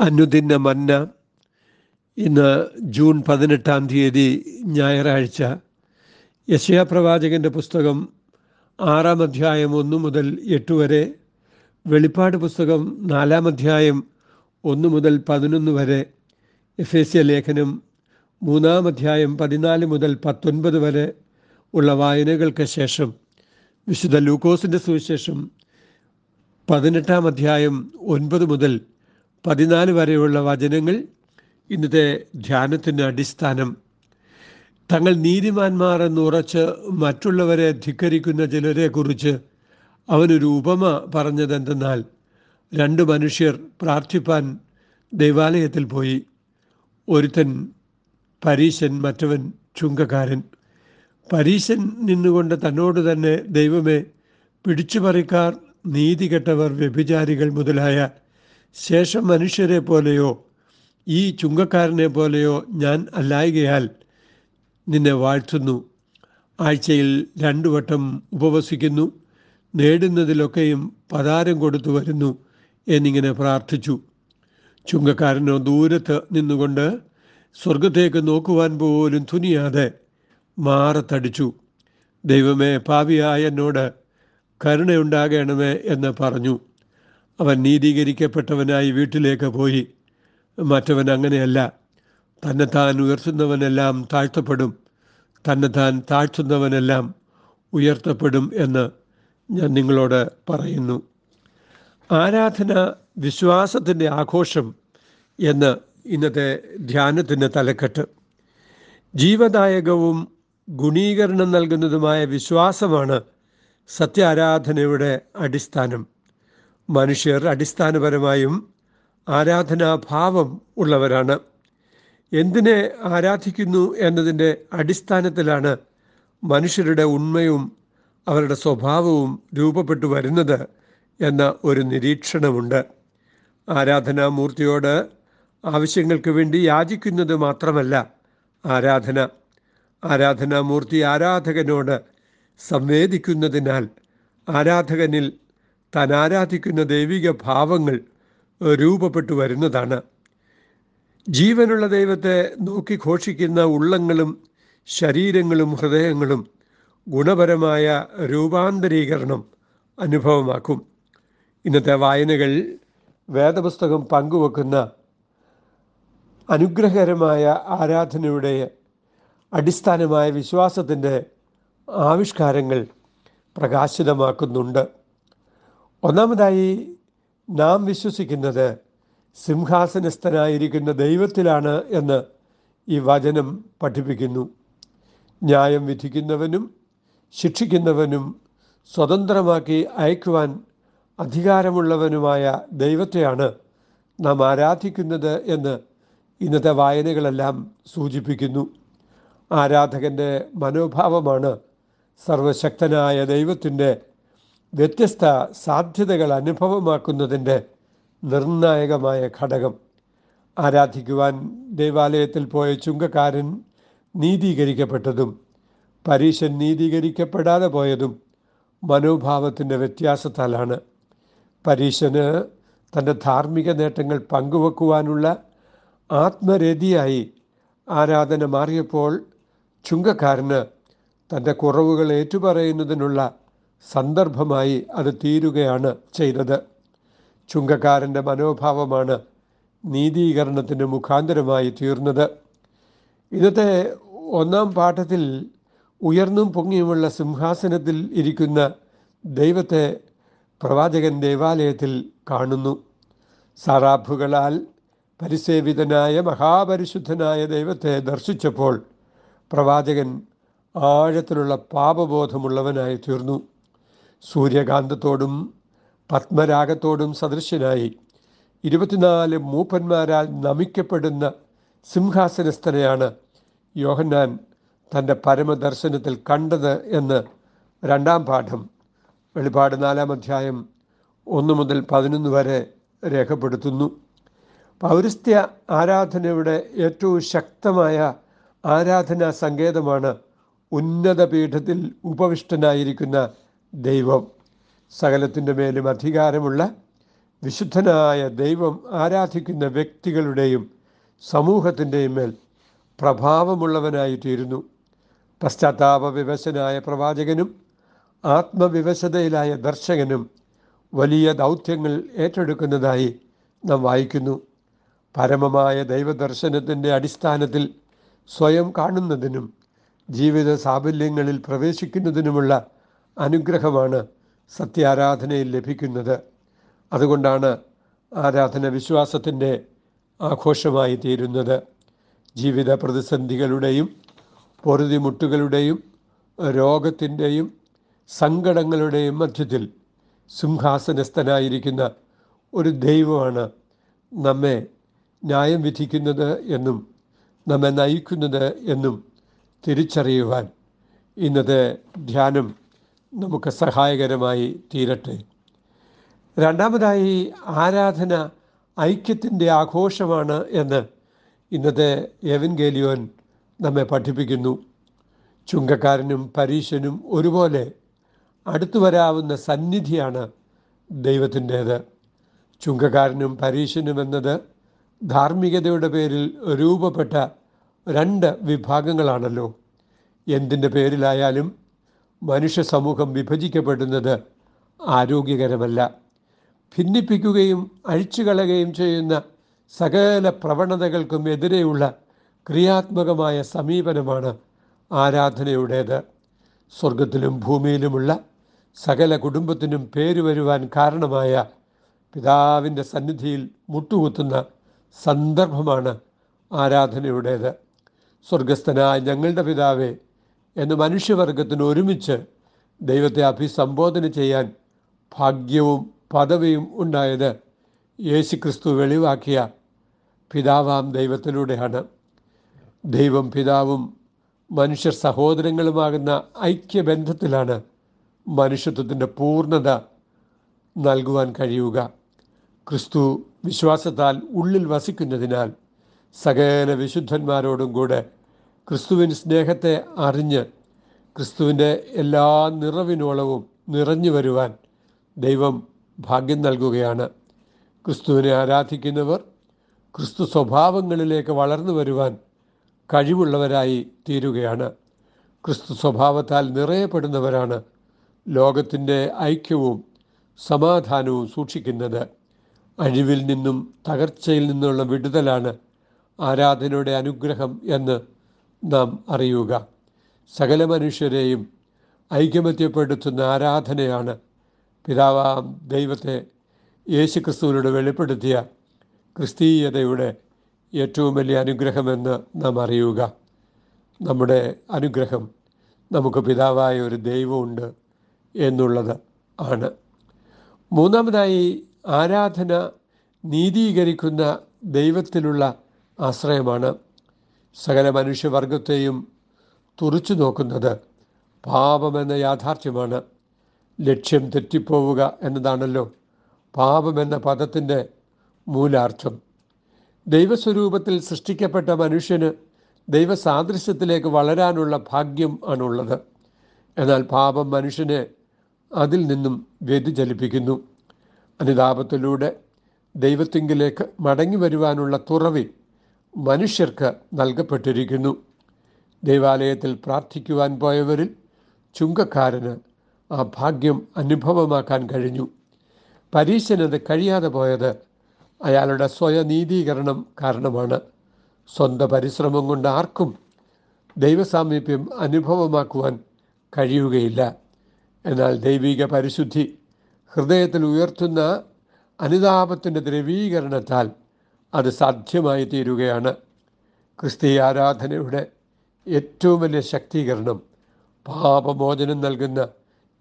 അനുദിന മന്ന. ഇന്ന് ജൂൺ പതിനെട്ടാം തീയതി ഞായറാഴ്ച. യശയാപ്രവാചകന്റെ പുസ്തകം ആറാം അധ്യായം ഒന്ന് മുതൽ എട്ട് വരെ വെളിപ്പാട് പുസ്തകം നാലാം അധ്യായം ഒന്ന് മുതൽ പതിനൊന്ന് വരെ എഫേസ്യ ലേഖനം മൂന്നാം അധ്യായം പതിനാല് മുതൽ പത്തൊൻപത് വരെ ഉള്ള വായനകൾക്ക് ശേഷം വിശുദ്ധ ലൂക്കോസിന്റെ സുവിശേഷം പതിനെട്ടാം അധ്യായം ഒൻപത് മുതൽ പതിനാല് വരെയുള്ള വചനങ്ങൾ ഇന്നത്തെ ധ്യാനത്തിന്റെ അടിസ്ഥാനം. തങ്ങൾ നീതിമാന്മാർ എന്നുറച്ച് മറ്റുള്ളവരെ ധിക്കരിക്കുന്ന ചിലരെക്കുറിച്ച് അവനൊരു ഉപമ പറഞ്ഞതെന്തെന്നാൽ രണ്ട് മനുഷ്യർ പ്രാർത്ഥിപ്പാൻ ദൈവാലയത്തിൽ പോയി. ഒരുത്തൻ പരീശൻ മറ്റവൻ ചുങ്കക്കാരൻ. പരീശൻ നിന്നുകൊണ്ട് തന്നോട് തന്നെ ദൈവമേ പിടിച്ചുപറിക്കാർ നീതികെട്ടവർ വ്യഭിചാരികൾ മുതലായ ശേഷം മനുഷ്യരെ പോലെയോ ഈ ചുങ്കക്കാരനെ പോലെയോ ഞാൻ അല്ലായകയാൽ നിന്നെ വാഴ്ത്തുന്നു. ആഴ്ചയിൽ രണ്ടു വട്ടം ഉപവസിക്കുന്നു. നേടുന്നതിലൊക്കെയും പതാരം കൊടുത്തു വരുന്നു എന്നിങ്ങനെ പ്രാർത്ഥിച്ചു. ചുങ്കക്കാരനോ ദൂരത്ത് നിന്നുകൊണ്ട് സ്വർഗത്തേക്ക് നോക്കുവാൻ പോലും തുനിയാതെ മാറത്തടിച്ചു. ദൈവമേ പാപിയായ എന്നോട് കരുണയുണ്ടാകണമേ എന്ന് പറഞ്ഞു. അവൻ നീതീകരിക്കപ്പെട്ടവനായി വീട്ടിലേക്ക് പോയി. മറ്റവൻ അങ്ങനെയല്ല. തന്നെത്താൻ ഉയർത്തുന്നവനെല്ലാം താഴ്ത്തപ്പെടും. തന്നെത്താൻ താഴ്ത്തുന്നവനെല്ലാം ഉയർത്തപ്പെടും എന്ന് ഞാൻ നിങ്ങളോട് പറയുന്നു. ആരാധന വിശ്വാസത്തിന്റെ ആഘോഷം എന്ന് ഇന്നത്തെ ധ്യാനത്തിന്റെ തലക്കെട്ട്. ജീവദായകവും ഗുണീകരണം നൽകുന്നതുമായ വിശ്വാസമാണ് സത്യാരാധനയുടെ അടിസ്ഥാനം. മനുഷ്യർ അടിസ്ഥാനപരമായും ആരാധനാഭാവം ഉള്ളവരാണ്. എന്തിനെ ആരാധിക്കുന്നു എന്നതിന്റെ അടിസ്ഥാനത്തിലാണ് മനുഷ്യരുടെ ഉണ്മയും അവരുടെ സ്വഭാവവും രൂപപ്പെട്ടു വരുന്നത് എന്ന ഒരു നിരീക്ഷണമുണ്ട്. ആരാധനാമൂർത്തിയോട് ആവശ്യങ്ങൾക്ക് വേണ്ടി യാചിക്കുന്നത് മാത്രമല്ല ആരാധന. ആരാധനാമൂർത്തി ആരാധകനോട് സംവേദിക്കുന്നതിനാൽ ആരാധകനിൽ താൻ ആരാധിക്കുന്ന ദൈവിക ഭാവങ്ങൾ രൂപപ്പെട്ടു വരുന്നതാണ്. ജീവനുള്ള ദൈവത്തെ നോക്കി ഘോഷിക്കുന്ന ഉള്ളങ്ങളും ശരീരങ്ങളും ഹൃദയങ്ങളും ഗുണപരമായ രൂപാന്തരീകരണം അനുഭവമാക്കും. ഇന്നത്തെ വായനകൾ വേദപുസ്തകം പങ്കുവെക്കുന്ന അനുഗ്രഹകരമായ ആരാധനയുടെ അടിസ്ഥാനമായ വിശ്വാസത്തിന്റെ ആവിഷ്കാരങ്ങൾ പ്രകാശിതമാക്കുന്നുണ്ട്. ഒന്നാമതായി നാം വിശ്വസിക്കുന്നത് സിംഹാസനസ്ഥനായിരിക്കുന്ന ദൈവത്തിലാണ് എന്ന് ഈ വചനം പഠിപ്പിക്കുന്നു. ന്യായം വിധിക്കുന്നവനും ശിക്ഷിക്കുന്നവനും സ്വതന്ത്രമാക്കി അയക്കുവാൻ അധികാരമുള്ളവനുമായ ദൈവത്തെയാണ് നാം ആരാധിക്കുന്നത് എന്ന് ഇന്നത്തെ വായനകളെല്ലാം സൂചിപ്പിക്കുന്നു. ആരാധകന്റെ മനോഭാവമാണ് സർവശക്തനായ ദൈവത്തിന്റെ വ്യത്യസ്ത സാധ്യതകൾ അനുഭവമാക്കുന്നതിന്റെ നിർണായകമായ ഘടകം. ആരാധിക്കുവാൻ ദേവാലയത്തിൽ പോയ ചുങ്കക്കാരൻ നീതീകരിക്കപ്പെട്ടതും പരീശൻ നീതീകരിക്കപ്പെടാതെ പോയതും മനോഭാവത്തിന്റെ വ്യത്യാസത്താലാണ്. പരീശന് തന്റെ ധാർമ്മിക നേട്ടങ്ങൾ പങ്കുവെക്കുവാനുള്ള ആത്മരതിയായി ആരാധന മാറിയപ്പോൾ ചുങ്കക്കാരന് തന്റെ കുറവുകൾ ഏറ്റുപറയുന്നതിനുള്ള സന്ദർഭമായി അത് തീരുകയാണ് ചെയ്തത്. ചുങ്കക്കാരന്റെ മനോഭാവമാണ് നീതീകരണത്തിന്റെ മുഖാന്തരമായി തീർന്നത്. ഇന്നത്തെ ഒന്നാം പാഠത്തിൽ ഉയർന്നും പൊങ്ങിയുമുള്ള സിംഹാസനത്തിൽ ഇരിക്കുന്ന ദൈവത്തെ പ്രവാചകൻ ദേവാലയത്തിൽ കാണുന്നു. സറാഫുകളാൽ പരിസേവിതനായ മഹാപരിശുദ്ധനായ ദൈവത്തെ ദർശിച്ചപ്പോൾ പ്രവാചകൻ ആഴത്തിലുള്ള പാപബോധമുള്ളവനായി തീർന്നു. സൂര്യകാന്തത്തോടും പത്മരാഗത്തോടും സദൃശ്യനായി. ഇരുപത്തിനാല് മൂപ്പന്മാരാൽ നമിക്കപ്പെടുന്ന സിംഹാസനസ്ഥനെയാണ് യോഹന്നാൻ തന്റെ പരമദർശനത്തിൽ കണ്ടത് എന്ന് രണ്ടാം പാഠം വെളിപാട് നാലാം അധ്യായം ഒന്ന് മുതൽ പതിനൊന്ന് വരെ രേഖപ്പെടുത്തുന്നു. പൗരസ്ത്യ ആരാധനയുടെ ഏറ്റവും ശക്തമായ ആരാധനാ സങ്കേതമാണ് ഉന്നത പീഠത്തിൽ ഉപവിഷ്ടനായിരിക്കുന്ന ദൈവം സകലത്തിന്റെ മേലും അധികാരമുള്ള വിശുദ്ധനായ ദൈവം ആരാധിക്കുന്ന വ്യക്തികളുടെയും സമൂഹത്തിന്റെയും മേൽ പ്രഭാവമുള്ളവനായി തീരുന്നു. പശ്ചാത്താപ വിവശനായ പ്രവാചകനും ആത്മവിവശതയിലായ ദർശകനും വലിയ ദൗത്യങ്ങൾ ഏറ്റെടുക്കുന്നതായി നാം വായിക്കുന്നു. പരമമായ ദൈവദർശനത്തിന്റെ അടിസ്ഥാനത്തിൽ സ്വയം കാണുന്നതിനും ജീവിത സാഫല്യങ്ങളിൽ പ്രവേശിക്കുന്നതിനുമുള്ള അനുഗ്രഹമാണ് സത്യാരാധനയിൽ ലഭിക്കുന്നത്. അതുകൊണ്ടാണ് ആരാധന വിശ്വാസത്തിന്റെ ആഘോഷമായി തീരുന്നത്. ജീവിത പ്രതിസന്ധികളുടെയും പൊറുതിമുട്ടുകളുടെയും രോഗത്തിന്റെയും സങ്കടങ്ങളുടെയും മധ്യത്തിൽ സിംഹാസനസ്ഥനായിരിക്കുന്ന ഒരു ദൈവമാണ് നമ്മെ ന്യായം വിധിക്കുന്നത് എന്നും നമ്മെ നയിക്കുന്നത് എന്നും തിരിച്ചറിയുവാൻ ഇന്നത്തെ ധ്യാനം നമുക്ക് സഹായകരമായി തീരട്ടെ. രണ്ടാമതായി ആരാധന ഐക്യത്തിന്റെ ആഘോഷമാണ് എന്ന് ഇന്നത്തെ എവൻഗേലിയോൻ നമ്മെ പഠിപ്പിക്കുന്നു. ചുങ്കക്കാരനും പരീശനും ഒരുപോലെ അടുത്തു വരാവുന്ന സന്നിധിയാണ് ദൈവത്തിന്റേത്. ചുങ്കക്കാരനും പരീശനും എന്നത് ധാർമ്മികതയുടെ പേരിൽ രൂപപ്പെട്ട രണ്ട് വിഭാഗങ്ങളാണല്ലോ. എന്തിന്റെ പേരിലായാലും മനുഷ്യ സമൂഹം വിഭജിക്കപ്പെടുന്നത് ആരോഗ്യകരമല്ല. ഭിന്നിപ്പിക്കുകയും അഴിച്ചുകളയുകയും ചെയ്യുന്ന സകല പ്രവണതകൾക്കും എതിരെയുള്ള ക്രിയാത്മകമായ സമീപനമാണ് ആരാധനയുടേത്. സ്വർഗത്തിലും ഭൂമിയിലുമുള്ള സകല കുടുംബത്തിനും പേര് വരുവാൻ കാരണമായ പിതാവിന്റെ സന്നിധിയിൽ മുട്ടുകുത്തുന്ന സന്ദർഭമാണ് ആരാധനയുടേത്. സ്വർഗസ്ഥനായ ഞങ്ങളുടെ പിതാവേ എന്ന് മനുഷ്യവർഗത്തിന് ഒരുമിച്ച് ദൈവത്തെ അഭിസംബോധന ചെയ്യാൻ ഭാഗ്യവും പദവിയും ഉണ്ടായത് യേശുക്രിസ്തു വെളിവാക്കിയ പിതാവാം ദൈവത്തിലൂടെയാണ്. ദൈവം പിതാവും മനുഷ്യർ സഹോദരങ്ങളുമാകുന്ന ഐക്യബന്ധത്തിലാണ് മനുഷ്യത്വത്തിന്റെ പൂർണത നൽകുവാൻ കഴിയുക. ക്രിസ്തു വിശ്വാസത്താൽ ഉള്ളിൽ വസിക്കുന്നതിനാൽ സകല വിശുദ്ധന്മാരോടും കൂടെ ക്രിസ്തുവിൻ സ്നേഹത്തെ അറിഞ്ഞ് ക്രിസ്തുവിന്റെ എല്ലാ നിറവിനോളവും നിറഞ്ഞു വരുവാൻ ദൈവം ഭാഗ്യം നൽകുകയാണ്. ക്രിസ്തുവിനെ ആരാധിക്കുന്നവർ ക്രിസ്തു സ്വഭാവങ്ങളിലേക്ക് വളർന്നു വരുവാൻ കഴിവുള്ളവരായി തീരുകയാണ്. ക്രിസ്തു സ്വഭാവത്താൽ നിറയപ്പെടുന്നവരാണ് ലോകത്തിന്റെ ഐക്യവും സമാധാനവും സൂക്ഷിക്കുന്നത്. അഴിവിൽ നിന്നും തകർച്ചയിൽ നിന്നുള്ള വിടുതലാണ് ആരാധനയുടെ അനുഗ്രഹം എന്ന് നാം അറിയുക. സകല മനുഷ്യരെയും ഐക്യമത്യപ്പെടുത്തുന്ന ആരാധനയാണ് പിതാവാം ദൈവത്തെ യേശുക്രിസ്തുവിനോട് വെളിപ്പെടുത്തിയ ക്രിസ്തീയതയുടെ ഏറ്റവും വലിയ അനുഗ്രഹമെന്ന് നാം അറിയുക. നമ്മുടെ അനുഗ്രഹം നമുക്ക് പിതാവായ ഒരു ദൈവമുണ്ട് എന്നുള്ളത് ആണ്. മൂന്നാമതായി ആരാധന നീതീകരിക്കുന്ന ദൈവത്തിലുള്ള ആശ്രയമാണ് സകല മനുഷ്യവർഗത്തെയും തുറച്ചു നോക്കുന്നത് പാപമെന്ന യാഥാർത്ഥ്യമാണ്. ലക്ഷ്യം തെറ്റിപ്പോവുക എന്നതാണല്ലോ പാപമെന്ന പദത്തിന്റെ മൂലാർത്ഥം. ദൈവസ്വരൂപത്തിൽ സൃഷ്ടിക്കപ്പെട്ട മനുഷ്യന് ദൈവസാദൃശ്യത്തിലേക്ക് വളരാനുള്ള ഭാഗ്യം ആണുള്ളത്. എന്നാൽ പാപം മനുഷ്യനെ അതിൽ നിന്നും വ്യതിചലിപ്പിക്കുന്നു. അനുതാപത്തിലൂടെ ദൈവത്തിങ്കിലേക്ക് മടങ്ങി വരുവാനുള്ള തുറവി മനുഷ്യർക്ക് നൽകപ്പെട്ടിരിക്കുന്നു. ദേവാലയത്തിൽ പ്രാർത്ഥിക്കുവാൻ പോയവരിൽ ചുങ്കക്കാരന് ആ ഭാഗ്യം അനുഭവമാക്കാൻ കഴിഞ്ഞു. പരീശനത് കഴിയാതെ പോയത് അയാളുടെ സ്വയനീതീകരണം കാരണമാണ്. സ്വന്തം പരിശ്രമം കൊണ്ട് ആർക്കും ദൈവസാമീപ്യം അനുഭവമാക്കുവാൻ കഴിയുകയില്ല. എന്നാൽ ദൈവിക പരിശുദ്ധി ഹൃദയത്തിൽ ഉയർത്തുന്ന അനുതാപത്തിന്റെ ദ്രവീകരണത്താൽ അത് സാധ്യമായി തീരുകയാണ്. ക്രിസ്തീയ ആരാധനയുടെ ഏറ്റവും വലിയ ശക്തീകരണം പാപമോചനം നൽകുന്ന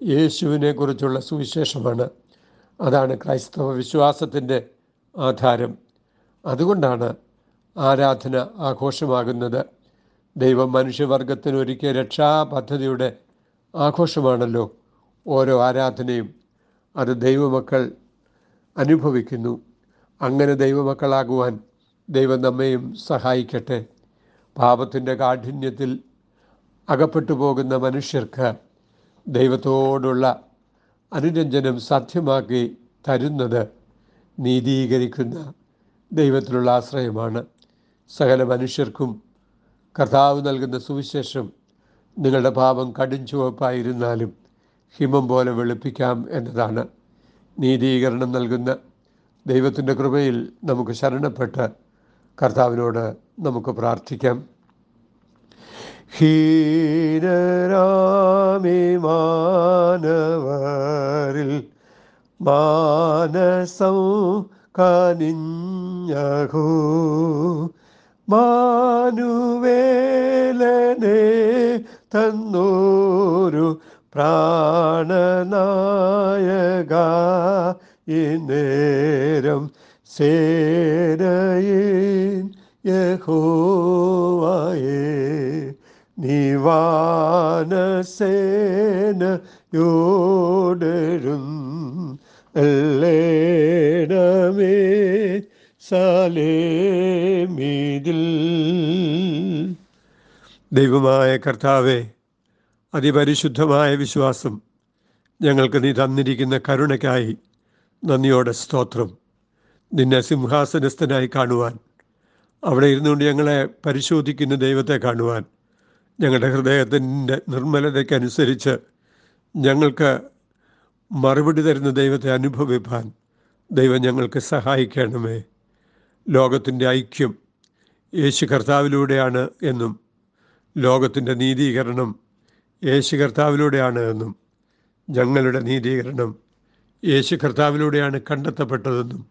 യേശുവിനെക്കുറിച്ചുള്ള സുവിശേഷമാണ്. അതാണ് ക്രൈസ്തവ വിശ്വാസത്തിന്റെ ആധാരം. അതുകൊണ്ടാണ് ആരാധന ആഘോഷമാകുന്നത്. ദൈവം മനുഷ്യവർഗത്തിന് ഒരുക്കിയ രക്ഷാപദ്ധതിയുടെ ആഘോഷമാണല്ലോ ഓരോ ആരാധനയും. അത് ദൈവമക്കൾ അനുഭവിക്കുന്നു. അങ്ങനെ ദൈവമക്കളാകുവാൻ ദൈവം നമ്മയും സഹായിക്കട്ടെ. പാപത്തിന്റെ കാഠിന്യത്തിൽ അകപ്പെട്ടു പോകുന്ന മനുഷ്യർക്ക് ദൈവത്തോടുള്ള അനുരഞ്ജനം സാധ്യമാക്കി തരുന്നത് നീതീകരിക്കുന്ന ദൈവത്തിലുള്ള ആശ്രയമാണ്. സകല മനുഷ്യർക്കും കർത്താവ് നൽകുന്ന സുവിശേഷം നിങ്ങളുടെ പാപം കടും ചുവപ്പായിരുന്നാലും ഹിമം പോലെ വെളുപ്പിക്കാം എന്നതാണ്. നീതീകരണം നൽകുന്ന ദൈവത്തിന്റെ കൃപയിൽ നമുക്ക് ശരണപ്പെട്ട് കർത്താവിനോട് നമുക്ക് പ്രാർത്ഥിക്കാം. ഹീനരാമി മാനവരിൽ മാനസം കനിഞ്ഞഹൂ. മാനുവേലനെ തന്നൂരു പ്രാണനായക. ഇന്നേരം നിവാന സേന നിവാനസേനയോടരും എല്ലേടമേ സാലേമീതിൽ. ദൈവമായ കർത്താവെ അതിപരിശുദ്ധമായ വിശ്വാസം ഞങ്ങൾക്ക് നീ തന്നിരിക്കുന്ന കരുണയ്ക്കായി നന്ദിയോടെ സ്തോത്രം. നിന്നെ സിംഹാസനസ്ഥനായി കാണുവാൻ. അവിടെ ഇരുന്നുകൊണ്ട് ഞങ്ങളെ പരിശോധിക്കുന്ന ദൈവത്തെ കാണുവാൻ. ഞങ്ങളുടെ ഹൃദയത്തിന്റെ നിർമ്മലതയ്ക്കനുസരിച്ച് ഞങ്ങൾക്ക് മറുപടി തരുന്ന ദൈവത്തെ അനുഭവിപ്പാൻ ദൈവം ഞങ്ങൾക്ക് സഹായിക്കണമേ. ലോകത്തിന്റെ ഐക്യം യേശു കർത്താവിലൂടെയാണ് എന്നും ലോകത്തിന്റെ നീതീകരണം യേശു കർത്താവിലൂടെയാണ് എന്നും ഞങ്ങളുടെ നീതീകരണം യേശു കർത്താവിലൂടെയാണ് കണ്ടെത്തപ്പെട്ടതെന്നും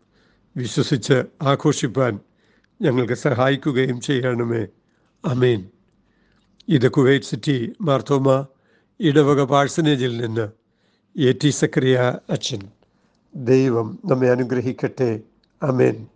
വിശ്വസിച്ച് ആഘോഷിപ്പാൻ ഞങ്ങൾക്ക് സഹായിക്കുകയും ചെയ്യണമേ. അമീൻ ഇത് കുവൈറ്റ് സിറ്റി മാർത്തോമ ഇടവക പാഴ്സനേജിൽ നിന്ന് എ ടി സക്രിയ അച്ഛൻ. ദൈവം നമ്മെ അനുഗ്രഹിക്കട്ടെ. അമേൻ